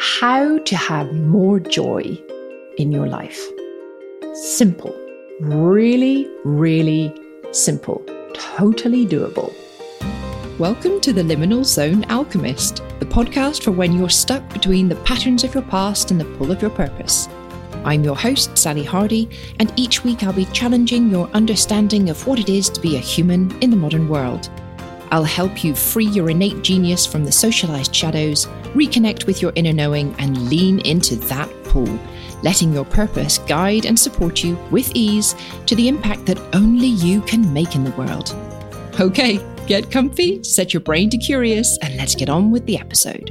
How to have more joy in your life. Simple. Really, really simple. Totally doable. Welcome to the Liminal Zone Alchemist, the podcast for when you're stuck between the patterns of your past and the pull of your purpose. I'm your host, Sally Hardie, and each week I'll be challenging your understanding of what it is to be a human in the modern world. I'll help you free your innate genius from the socialized shadows, reconnect with your inner knowing, and lean into that pull, letting your purpose guide and support you with ease to the impact that only you can make in the world. Okay, get comfy, set your brain to curious, and let's get on with the episode.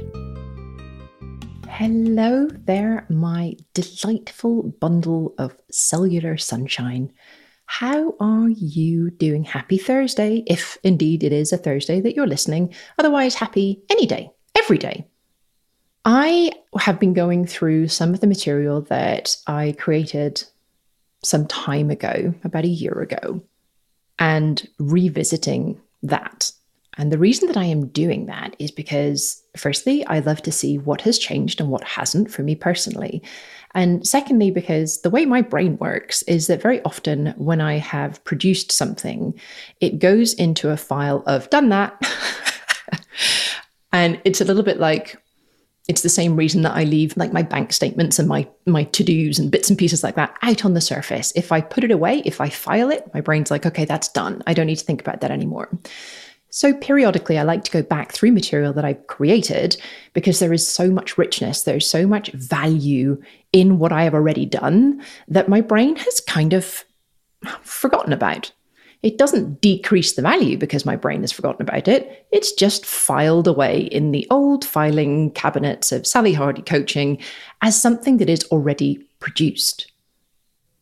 Hello there, my delightful bundle of cellular sunshine. How are you doing? Happy Thursday, if indeed it is a Thursday that you're listening. Otherwise, happy any day, every day. I have been going through some of the material that I created some time ago, about a year ago, and revisiting that. And the reason that I am doing that is because, firstly, I love to see what has changed and what hasn't for me personally. And secondly, because the way my brain works is that very often when I have produced something, it goes into a file of done that. and it's a little bit like, it's the same reason that I leave like my bank statements and my my to-dos and bits and pieces like that out on the surface. If I put it away, if I file it, my brain's like, okay, that's done. I don't need to think about that anymore. So, periodically, I like to go back through material that I've created because there is so much richness, there's so much value in what I have already done that my brain has kind of forgotten about. It doesn't decrease the value because my brain has forgotten about it. It's just filed away in the old filing cabinets of Sally Hardie coaching as something that is already produced.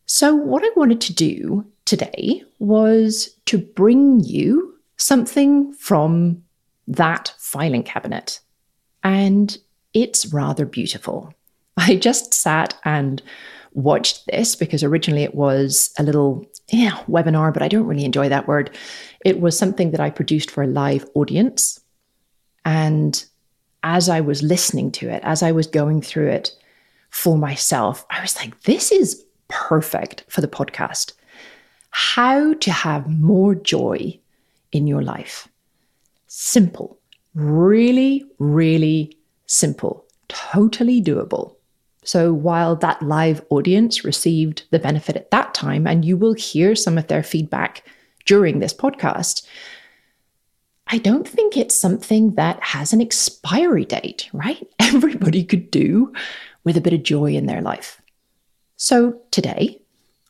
So, what I wanted to do today was to bring you something from that filing cabinet. And it's rather beautiful. I just sat and watched this because originally it was a little yeah, webinar, but I don't really enjoy that word. It was something that I produced for a live audience. And as I was listening to it, as I was going through it for myself, I was like, this is perfect for the podcast. How to have more joy in your life. Simple, really, really simple, totally doable. So while that live audience received the benefit at that time, and you will hear some of their feedback during this podcast, I don't think it's something that has an expiry date, right? Everybody could do with a bit of joy in their life. So today,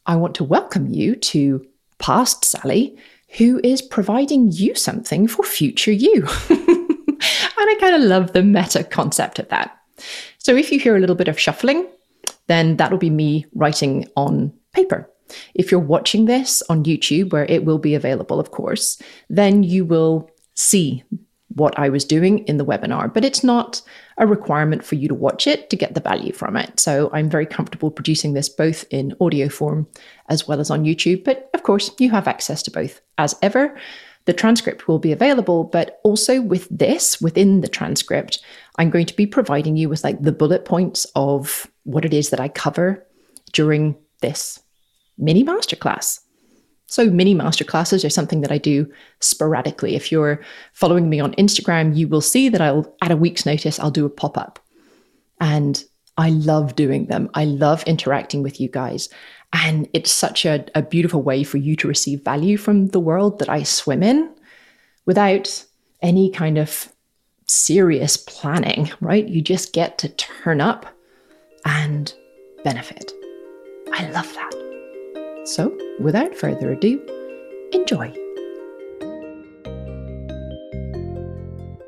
I want to welcome you to Past Sally, who is providing you something for future you. and I kind of love the meta concept of that. So if you hear a little bit of shuffling, then that'll be me writing on paper. If you're watching this on YouTube, where it will be available, of course, then you will see what I was doing in the webinar, but it's not a requirement for you to watch it to get the value from it. So I'm very comfortable producing this both in audio form as well as on YouTube. But of course, you have access to both as ever. The transcript will be available, but also with this, within the transcript, I'm going to be providing you with like the bullet points of what it is that I cover during this mini masterclass. So, mini masterclasses are something that I do sporadically. If you're following me on Instagram, you will see that I'll, at a week's notice, I'll do a pop up. And I love doing them. I love interacting with you guys. And it's such a, a beautiful way for you to receive value from the world that I swim in without any kind of serious planning, right? You just get to turn up and benefit. I love that. So, without further ado, enjoy.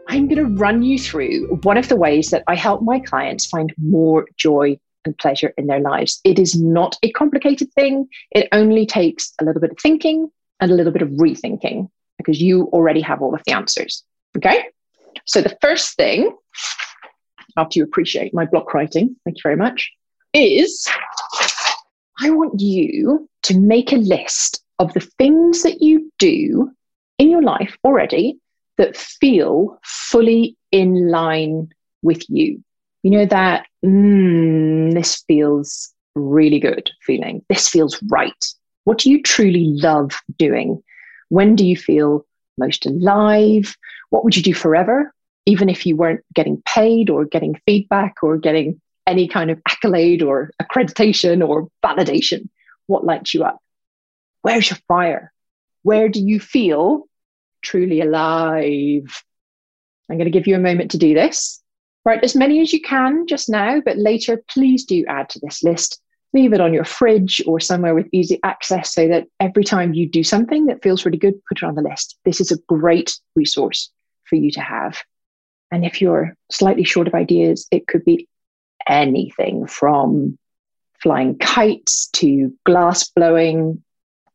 I'm going to run you through one of the ways that I help my clients find more joy and pleasure in their lives. It is not a complicated thing, it only takes a little bit of thinking and a little bit of rethinking because you already have all of the answers. Okay? So, the first thing, after you appreciate my block writing, thank you very much, is I want you to make a list of the things that you do in your life already that feel fully in line with you. You know that, mm, this feels really good feeling. This feels right. What do you truly love doing? When do you feel most alive? What would you do forever? Even if you weren't getting paid or getting feedback or getting any kind of accolade or accreditation or validation, what lights you up? Where's your fire? Where do you feel truly alive? I'm going to give you a moment to do this. Write as many as you can just now, but later, please do add to this list. Leave it on your fridge or somewhere with easy access so that every time you do something that feels really good, put it on the list. This is a great resource for you to have. And if you're slightly short of ideas, it could be anything from flying kites to glass blowing,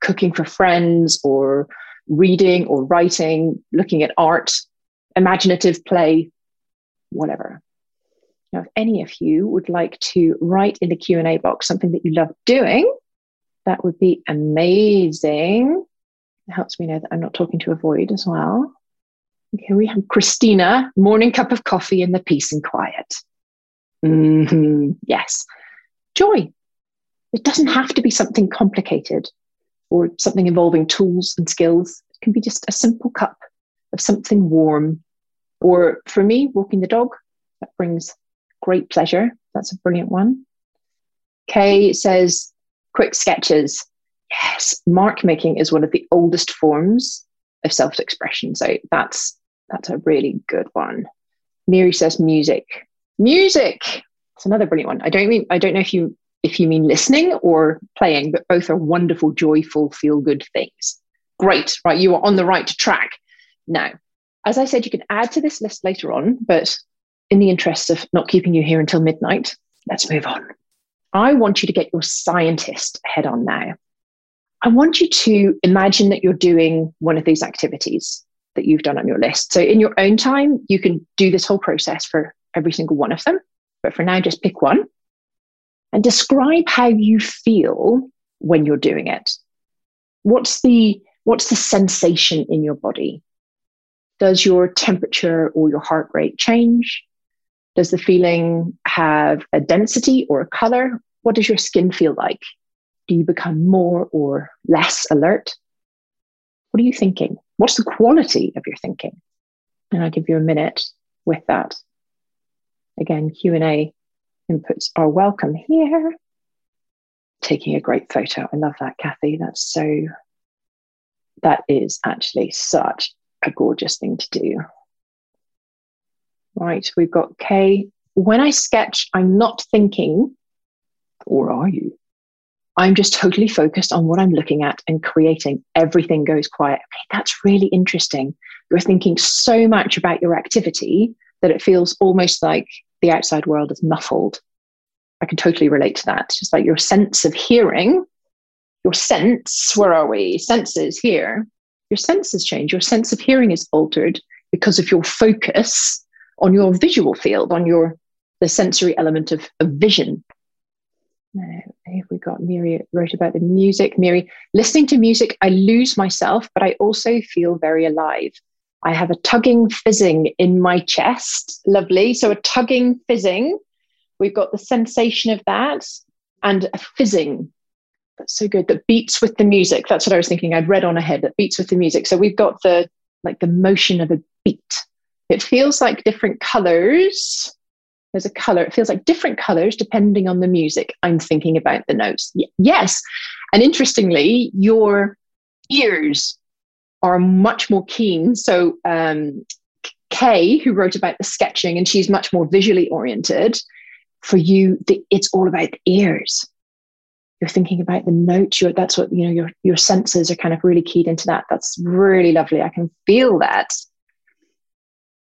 cooking for friends, or reading or writing, looking at art, imaginative play, whatever. Now, if any of you would like to write in the Q&A box something that you love doing, that would be amazing. It helps me know that I'm not talking to avoid as well. Okay, we have Christina, morning cup of coffee in the peace and quiet. Mm-hmm. Yes. Joy. It doesn't have to be something complicated or something involving tools and skills. It can be just a simple cup of something warm. Or for me, walking the dog, that brings great pleasure. That's a brilliant one. Kay says, quick sketches. Yes, mark making is one of the oldest forms of self expression. So that's that's a really good one. Miri says music. Music. It's another brilliant one. I don't mean I don't know if you if you mean listening or playing, but both are wonderful, joyful, feel good things. Great, right? You are on the right track. Now, as I said, you can add to this list later on, but in the interest of not keeping you here until midnight, let's move on. I want you to get your scientist head on now. I want you to imagine that you're doing one of these activities that you've done on your list. So, in your own time, you can do this whole process for every single one of them. But for now, just pick one and describe how you feel when you're doing it. What's the, what's the sensation in your body? Does your temperature or your heart rate change? Does the feeling have a density or a color? What does your skin feel like? Do you become more or less alert? What are you thinking? What's the quality of your thinking? And I'll give you a minute with that. Again, Q&A inputs are welcome here. Taking a great photo. I love that, Kathy. That's so, that is actually such a gorgeous thing to do. Right, we've got K. When I sketch, I'm not thinking, or are you? I'm just totally focused on what I'm looking at and creating. Everything goes quiet. Okay, that's really interesting. You're thinking so much about your activity that it feels almost like the outside world is muffled. I can totally relate to that. It's just like your sense of hearing, your sense, where are we? Senses here. Your senses change. Your sense of hearing is altered because of your focus on your visual field, on your the sensory element of, of vision. Now, have we got Miri wrote about the music? Miri, listening to music, I lose myself, but I also feel very alive. I have a tugging fizzing in my chest. Lovely. So a tugging fizzing. We've got the sensation of that and a fizzing. That's so good. That beats with the music. That's what I was thinking. I'd read on ahead that beats with the music. So we've got the like the motion of a beat. It feels like different colors. There's a color. It feels like different colors depending on the music. I'm thinking about the notes. Yes. And interestingly, your ears are much more keen. So um, Kay, who wrote about the sketching, and she's much more visually oriented. For you, the, it's all about the ears. You're thinking about the notes. You're, that's what you know. Your your senses are kind of really keyed into that. That's really lovely. I can feel that.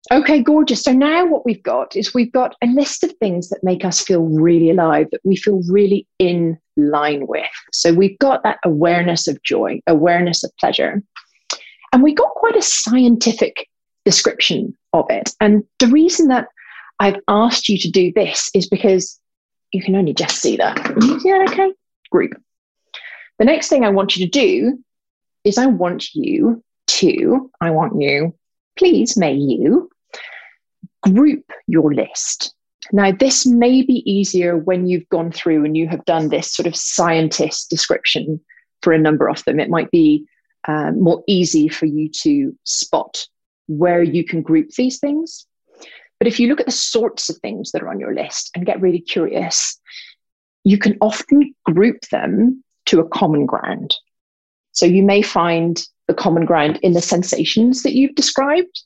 Okay, gorgeous. So now what we've got is we've got a list of things that make us feel really alive, that we feel really in line with. So we've got that awareness of joy, awareness of pleasure. And we got quite a scientific description of it. And the reason that I've asked you to do this is because you can only just see that. See that okay? Group. The next thing I want you to do is I want you to, I want you, please, may you group your list. Now, this may be easier when you've gone through and you have done this sort of scientist description for a number of them. It might be uh, more easy for you to spot where you can group these things. But if you look at the sorts of things that are on your list and get really curious, you can often group them to a common ground. So you may find the common ground in the sensations that you've described.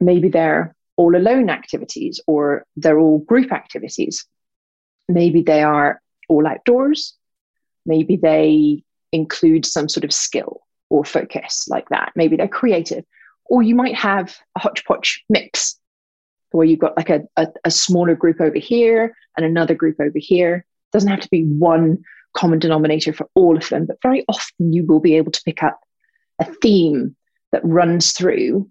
Maybe they're all alone activities or they're all group activities. Maybe they are all outdoors. Maybe they include some sort of skill or focus like that. Maybe they're creative. Or you might have a hodgepodge mix where you've got like a, a, a smaller group over here and another group over here. Doesn't have to be one common denominator for all of them, but very often you will be able to pick up a theme that runs through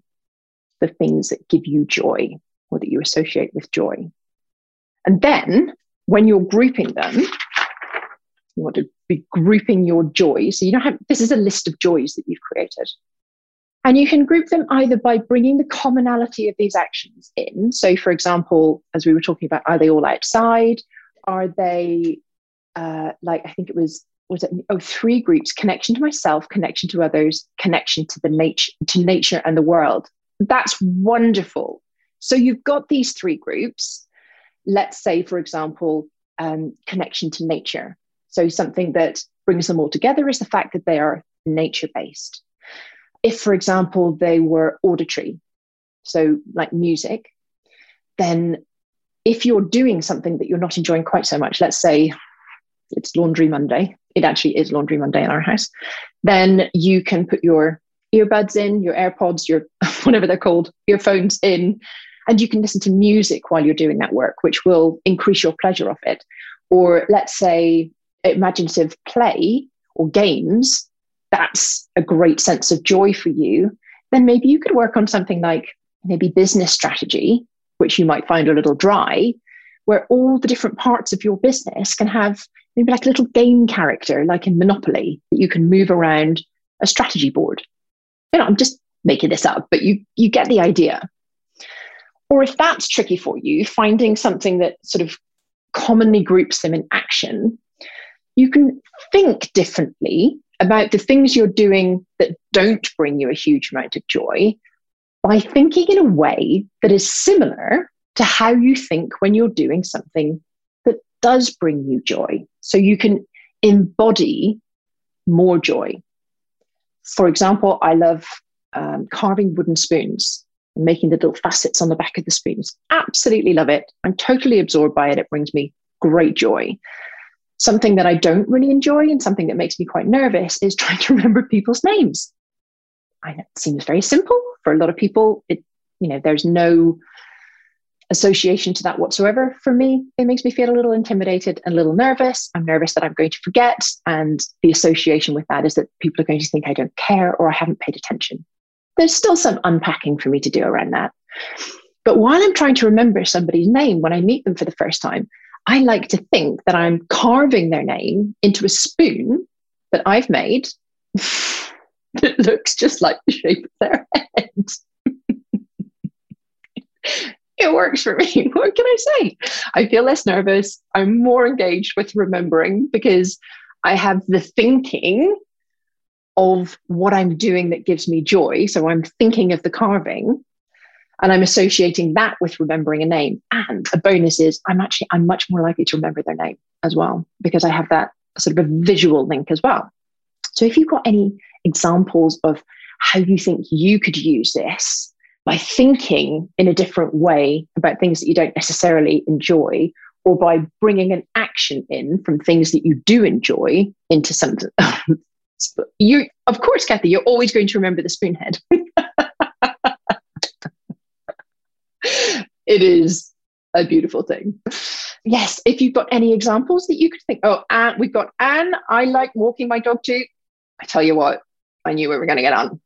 the things that give you joy or that you associate with joy. And then when you're grouping them, you want to be grouping your joys. So you don't have this is a list of joys that you've created. And you can group them either by bringing the commonality of these actions in. So, for example, as we were talking about, are they all outside? Are they uh, like, I think it was, was it, oh, three groups connection to myself, connection to others, connection to the nature, to nature and the world. That's wonderful. So, you've got these three groups. Let's say, for example, um, connection to nature. So, something that brings them all together is the fact that they are nature based if, for example, they were auditory, so like music, then if you're doing something that you're not enjoying quite so much, let's say it's Laundry Monday, it actually is Laundry Monday in our house, then you can put your earbuds in, your AirPods, your whatever they're called, earphones in, and you can listen to music while you're doing that work, which will increase your pleasure of it. Or let's say imaginative play or games that's a great sense of joy for you, then maybe you could work on something like maybe business strategy, which you might find a little dry, where all the different parts of your business can have maybe like a little game character, like in Monopoly, that you can move around a strategy board. You know, I'm just making this up, but you you get the idea. Or if that's tricky for you, finding something that sort of commonly groups them in action, you can think differently about the things you're doing that don't bring you a huge amount of joy by thinking in a way that is similar to how you think when you're doing something that does bring you joy. So you can embody more joy. For example, I love um, carving wooden spoons and making the little facets on the back of the spoons. Absolutely love it. I'm totally absorbed by it. It brings me great joy something that I don't really enjoy and something that makes me quite nervous is trying to remember people's names. I know it seems very simple for a lot of people. It, you know, there's no association to that whatsoever. For me, it makes me feel a little intimidated and a little nervous. I'm nervous that I'm going to forget. And the association with that is that people are going to think I don't care or I haven't paid attention. There's still some unpacking for me to do around that. But while I'm trying to remember somebody's name when I meet them for the first time, I like to think that I'm carving their name into a spoon that I've made that looks just like the shape of their head. it works for me. What can I say? I feel less nervous. I'm more engaged with remembering because I have the thinking of what I'm doing that gives me joy. So I'm thinking of the carving and I'm associating that with remembering a name. And a bonus is I'm actually I'm much more likely to remember their name as well because I have that sort of a visual link as well. So if you've got any examples of how you think you could use this by thinking in a different way about things that you don't necessarily enjoy or by bringing an action in from things that you do enjoy into something you of course kathy you're always going to remember the spoonhead it is a beautiful thing. Yes, if you've got any examples that you could think, oh, and we've got Anne, I like walking my dog too. I tell you what, I knew we were going to get on.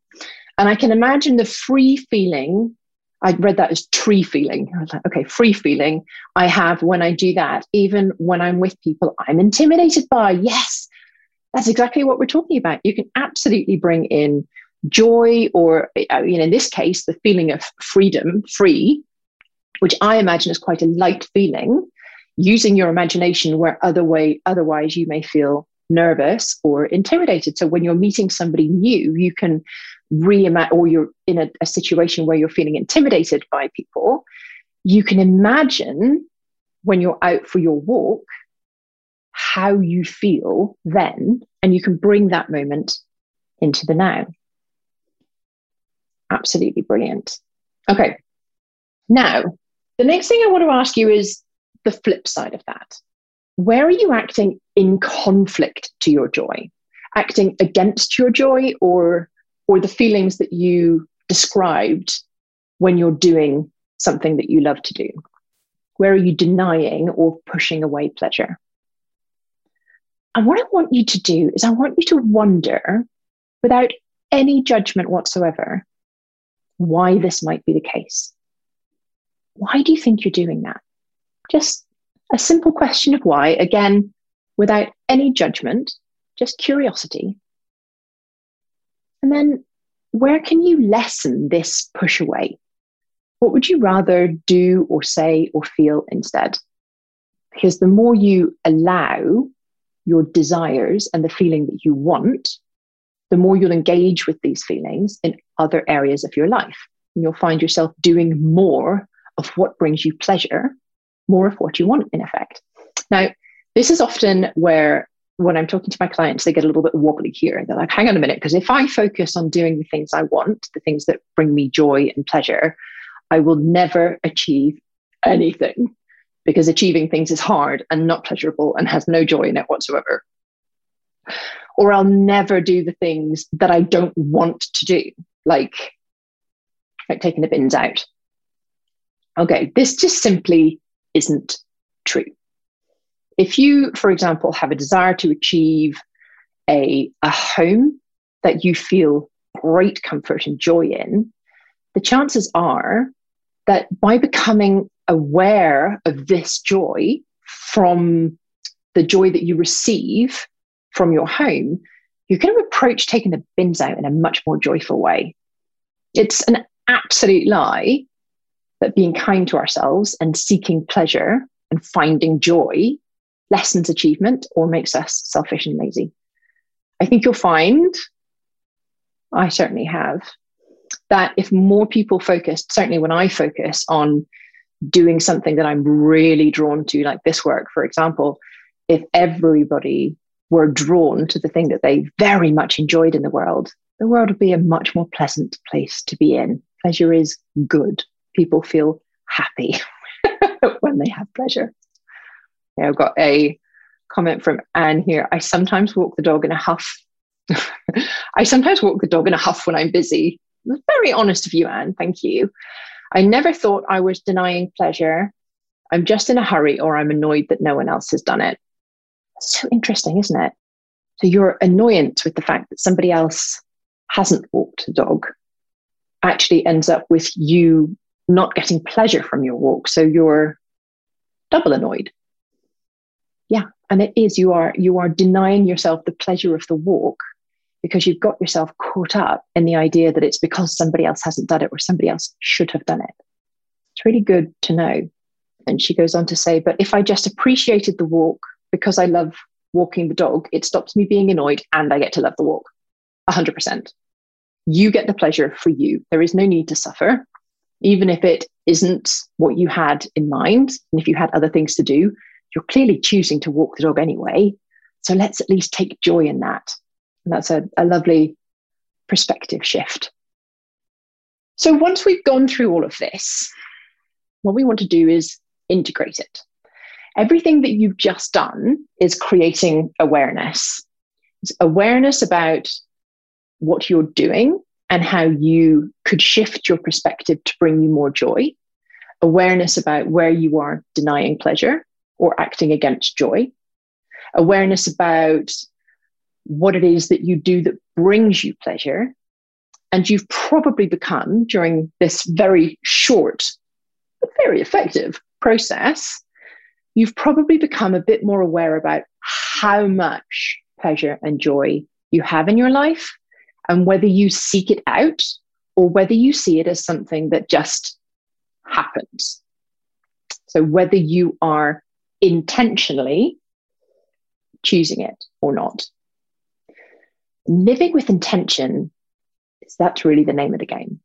And I can imagine the free feeling. I read that as tree feeling. I was like, okay, free feeling I have when I do that, even when I'm with people I'm intimidated by. Yes, that's exactly what we're talking about. You can absolutely bring in joy, or, you know, in this case, the feeling of freedom, free, which I imagine is quite a light feeling, using your imagination where other way, otherwise you may feel nervous or intimidated. So when you're meeting somebody new, you can reimagine, or you're in a, a situation where you're feeling intimidated by people, you can imagine when you're out for your walk how you feel then, and you can bring that moment into the now. Absolutely brilliant. Okay. Now, the next thing I want to ask you is the flip side of that. Where are you acting in conflict to your joy? Acting against your joy or or the feelings that you described when you're doing something that you love to do? Where are you denying or pushing away pleasure? And what I want you to do is, I want you to wonder without any judgment whatsoever why this might be the case. Why do you think you're doing that? Just a simple question of why, again, without any judgment, just curiosity. And then where can you lessen this push away? What would you rather do or say or feel instead? Because the more you allow your desires and the feeling that you want, the more you'll engage with these feelings in other areas of your life. And you'll find yourself doing more of what brings you pleasure, more of what you want, in effect. Now, this is often where when I'm talking to my clients, they get a little bit wobbly here. And they're like, hang on a minute, because if I focus on doing the things I want, the things that bring me joy and pleasure, I will never achieve anything because achieving things is hard and not pleasurable and has no joy in it whatsoever. Or I'll never do the things that I don't want to do, like, like taking the bins out. Okay, this just simply isn't true. If you, for example, have a desire to achieve a, a home that you feel great comfort and joy in, the chances are that by becoming aware of this joy from the joy that you receive from your home, you're going to approach taking the bins out in a much more joyful way. It's an absolute lie that being kind to ourselves and seeking pleasure and finding joy lessens achievement or makes us selfish and lazy. I think you'll find, I certainly have, that if more people focused, certainly when I focus on doing something that I'm really drawn to, like this work, for example, if everybody were drawn to the thing that they very much enjoyed in the world, the world would be a much more pleasant place to be in. Pleasure is good. People feel happy when they have pleasure. Yeah, I've got a comment from Anne here. I sometimes walk the dog in a huff. I sometimes walk the dog in a huff when I'm busy. Very honest of you, Anne. Thank you. I never thought I was denying pleasure. I'm just in a hurry or I'm annoyed that no one else has done it. so interesting, isn't it? So your annoyance with the fact that somebody else hasn't walked the dog actually ends up with you not getting pleasure from your walk. So you're double annoyed. Yeah and it is you are you are denying yourself the pleasure of the walk because you've got yourself caught up in the idea that it's because somebody else hasn't done it or somebody else should have done it. It's really good to know. And she goes on to say but if i just appreciated the walk because i love walking the dog it stops me being annoyed and i get to love the walk. 100% you get the pleasure for you. There is no need to suffer even if it isn't what you had in mind and if you had other things to do you're clearly choosing to walk the dog anyway. So let's at least take joy in that. And that's a, a lovely perspective shift. So once we've gone through all of this, what we want to do is integrate it. Everything that you've just done is creating awareness. It's awareness about what you're doing and how you could shift your perspective to bring you more joy. Awareness about where you are denying pleasure or acting against joy, awareness about what it is that you do that brings you pleasure. And you've probably become, during this very short but very effective process, you've probably become a bit more aware about how much pleasure and joy you have in your life and whether you seek it out or whether you see it as something that just happens So whether you are intentionally choosing it or not. Living with intention is that's really the name of the game.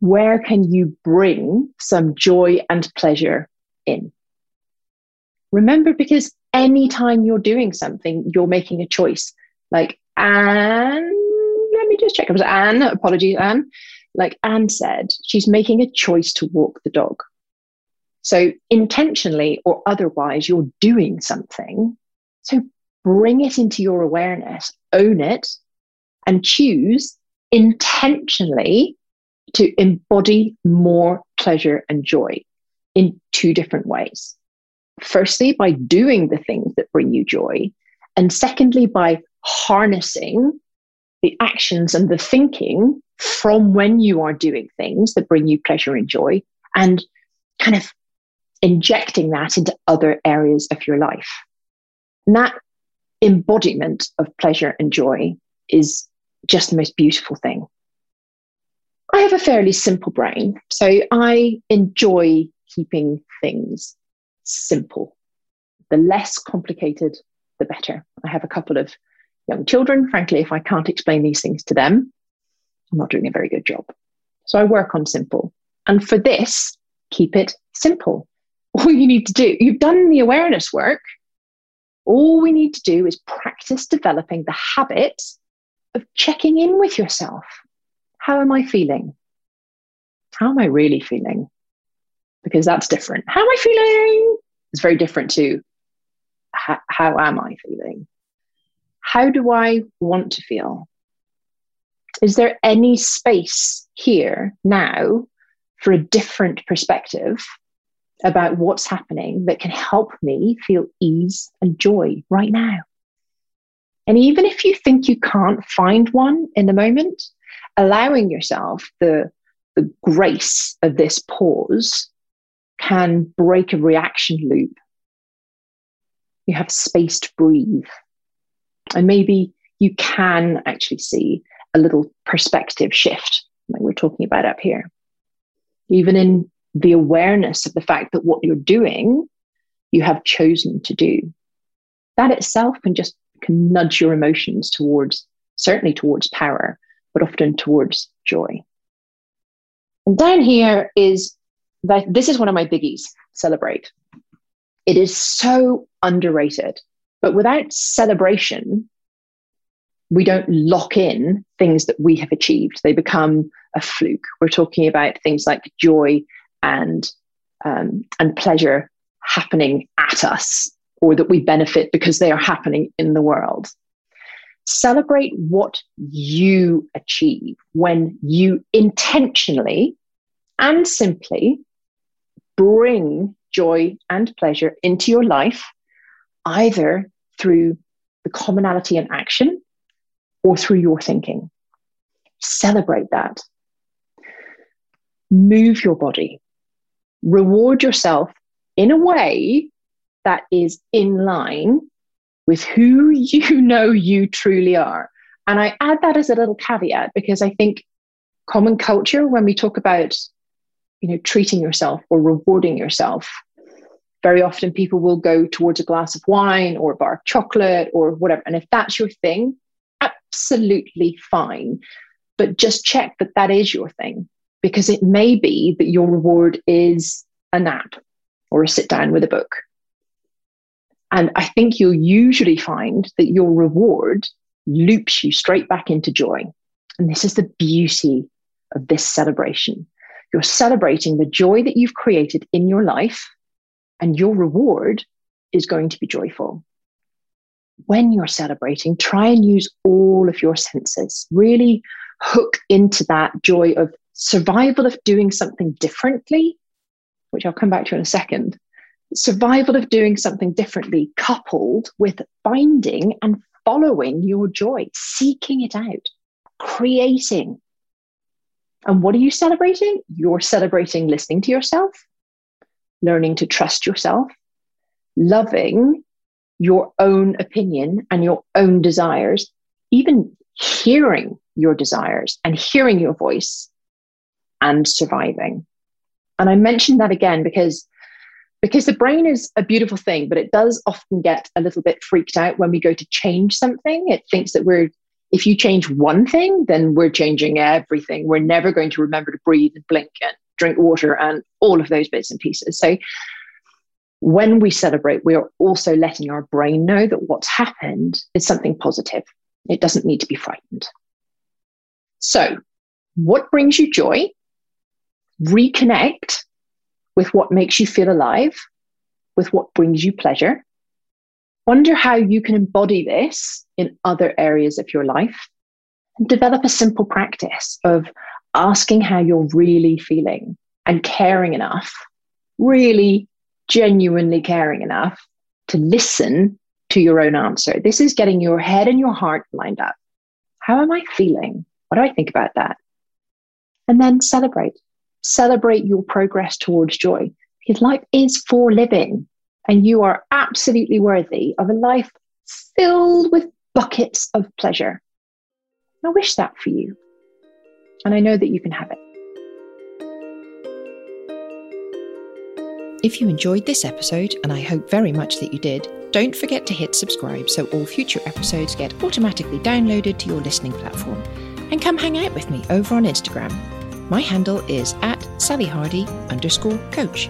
Where can you bring some joy and pleasure in? Remember, because anytime you're doing something, you're making a choice. Like Anne, let me just check. It was Anne, apologies, Anne. Like Anne said, she's making a choice to walk the dog. So, intentionally or otherwise, you're doing something. So, bring it into your awareness, own it, and choose intentionally to embody more pleasure and joy in two different ways. Firstly, by doing the things that bring you joy. And secondly, by harnessing the actions and the thinking from when you are doing things that bring you pleasure and joy and kind of injecting that into other areas of your life. And that embodiment of pleasure and joy is just the most beautiful thing. I have a fairly simple brain, so I enjoy keeping things simple. The less complicated, the better. I have a couple of young children. Frankly, if I can't explain these things to them, I'm not doing a very good job. So I work on simple. And for this, keep it simple all you need to do, you've done the awareness work. All we need to do is practice developing the habit of checking in with yourself. How am I feeling? How am I really feeling? Because that's different. How am I feeling? It's very different to how, how am I feeling? How do I want to feel? Is there any space here now for a different perspective about what's happening that can help me feel ease and joy right now. And even if you think you can't find one in the moment, allowing yourself the, the grace of this pause can break a reaction loop. You have space to breathe. And maybe you can actually see a little perspective shift, like we're talking about up here. Even in the awareness of the fact that what you're doing, you have chosen to do. That itself can just can nudge your emotions towards, certainly towards power, but often towards joy. And down here is that this is one of my biggies, celebrate. It is so underrated, but without celebration, we don't lock in things that we have achieved. They become a fluke. We're talking about things like joy and um, and pleasure happening at us or that we benefit because they are happening in the world celebrate what you achieve when you intentionally and simply bring joy and pleasure into your life either through the commonality in action or through your thinking. Celebrate that. Move your body. Reward yourself in a way that is in line with who you know you truly are. And I add that as a little caveat because I think common culture, when we talk about, you know, treating yourself or rewarding yourself, very often people will go towards a glass of wine or a bar of chocolate or whatever. And if that's your thing, absolutely fine. But just check that that is your thing because it may be that your reward is a nap or a sit down with a book. And I think you'll usually find that your reward loops you straight back into joy. And this is the beauty of this celebration. You're celebrating the joy that you've created in your life, and your reward is going to be joyful. When you're celebrating, try and use all of your senses. Really hook into that joy of survival of doing something differently, which I'll come back to in a second, survival of doing something differently, coupled with finding and following your joy, seeking it out, creating. And what are you celebrating? You're celebrating listening to yourself, learning to trust yourself, loving your own opinion and your own desires, even hearing your desires and hearing your voice and surviving. And I mentioned that again because because the brain is a beautiful thing, but it does often get a little bit freaked out when we go to change something. It thinks that we're, if you change one thing, then we're changing everything. We're never going to remember to breathe and blink and drink water and all of those bits and pieces. So when we celebrate, we are also letting our brain know that what's happened is something positive. It doesn't need to be frightened. So, what brings you joy? Reconnect with what makes you feel alive, with what brings you pleasure. Wonder how you can embody this in other areas of your life and develop a simple practice of asking how you're really feeling and caring enough, really genuinely caring enough to listen to your own answer. This is getting your head and your heart lined up. How am I feeling? What do I think about that? And then celebrate. Celebrate your progress towards joy because life is for living and you are absolutely worthy of a life filled with buckets of pleasure. I wish that for you. And I know that you can have it. If you enjoyed this episode, and I hope very much that you did, don't forget to hit subscribe so all future episodes get automatically downloaded to your listening platform. And come hang out with me over on Instagram. My handle is at Sally Hardie underscore coach.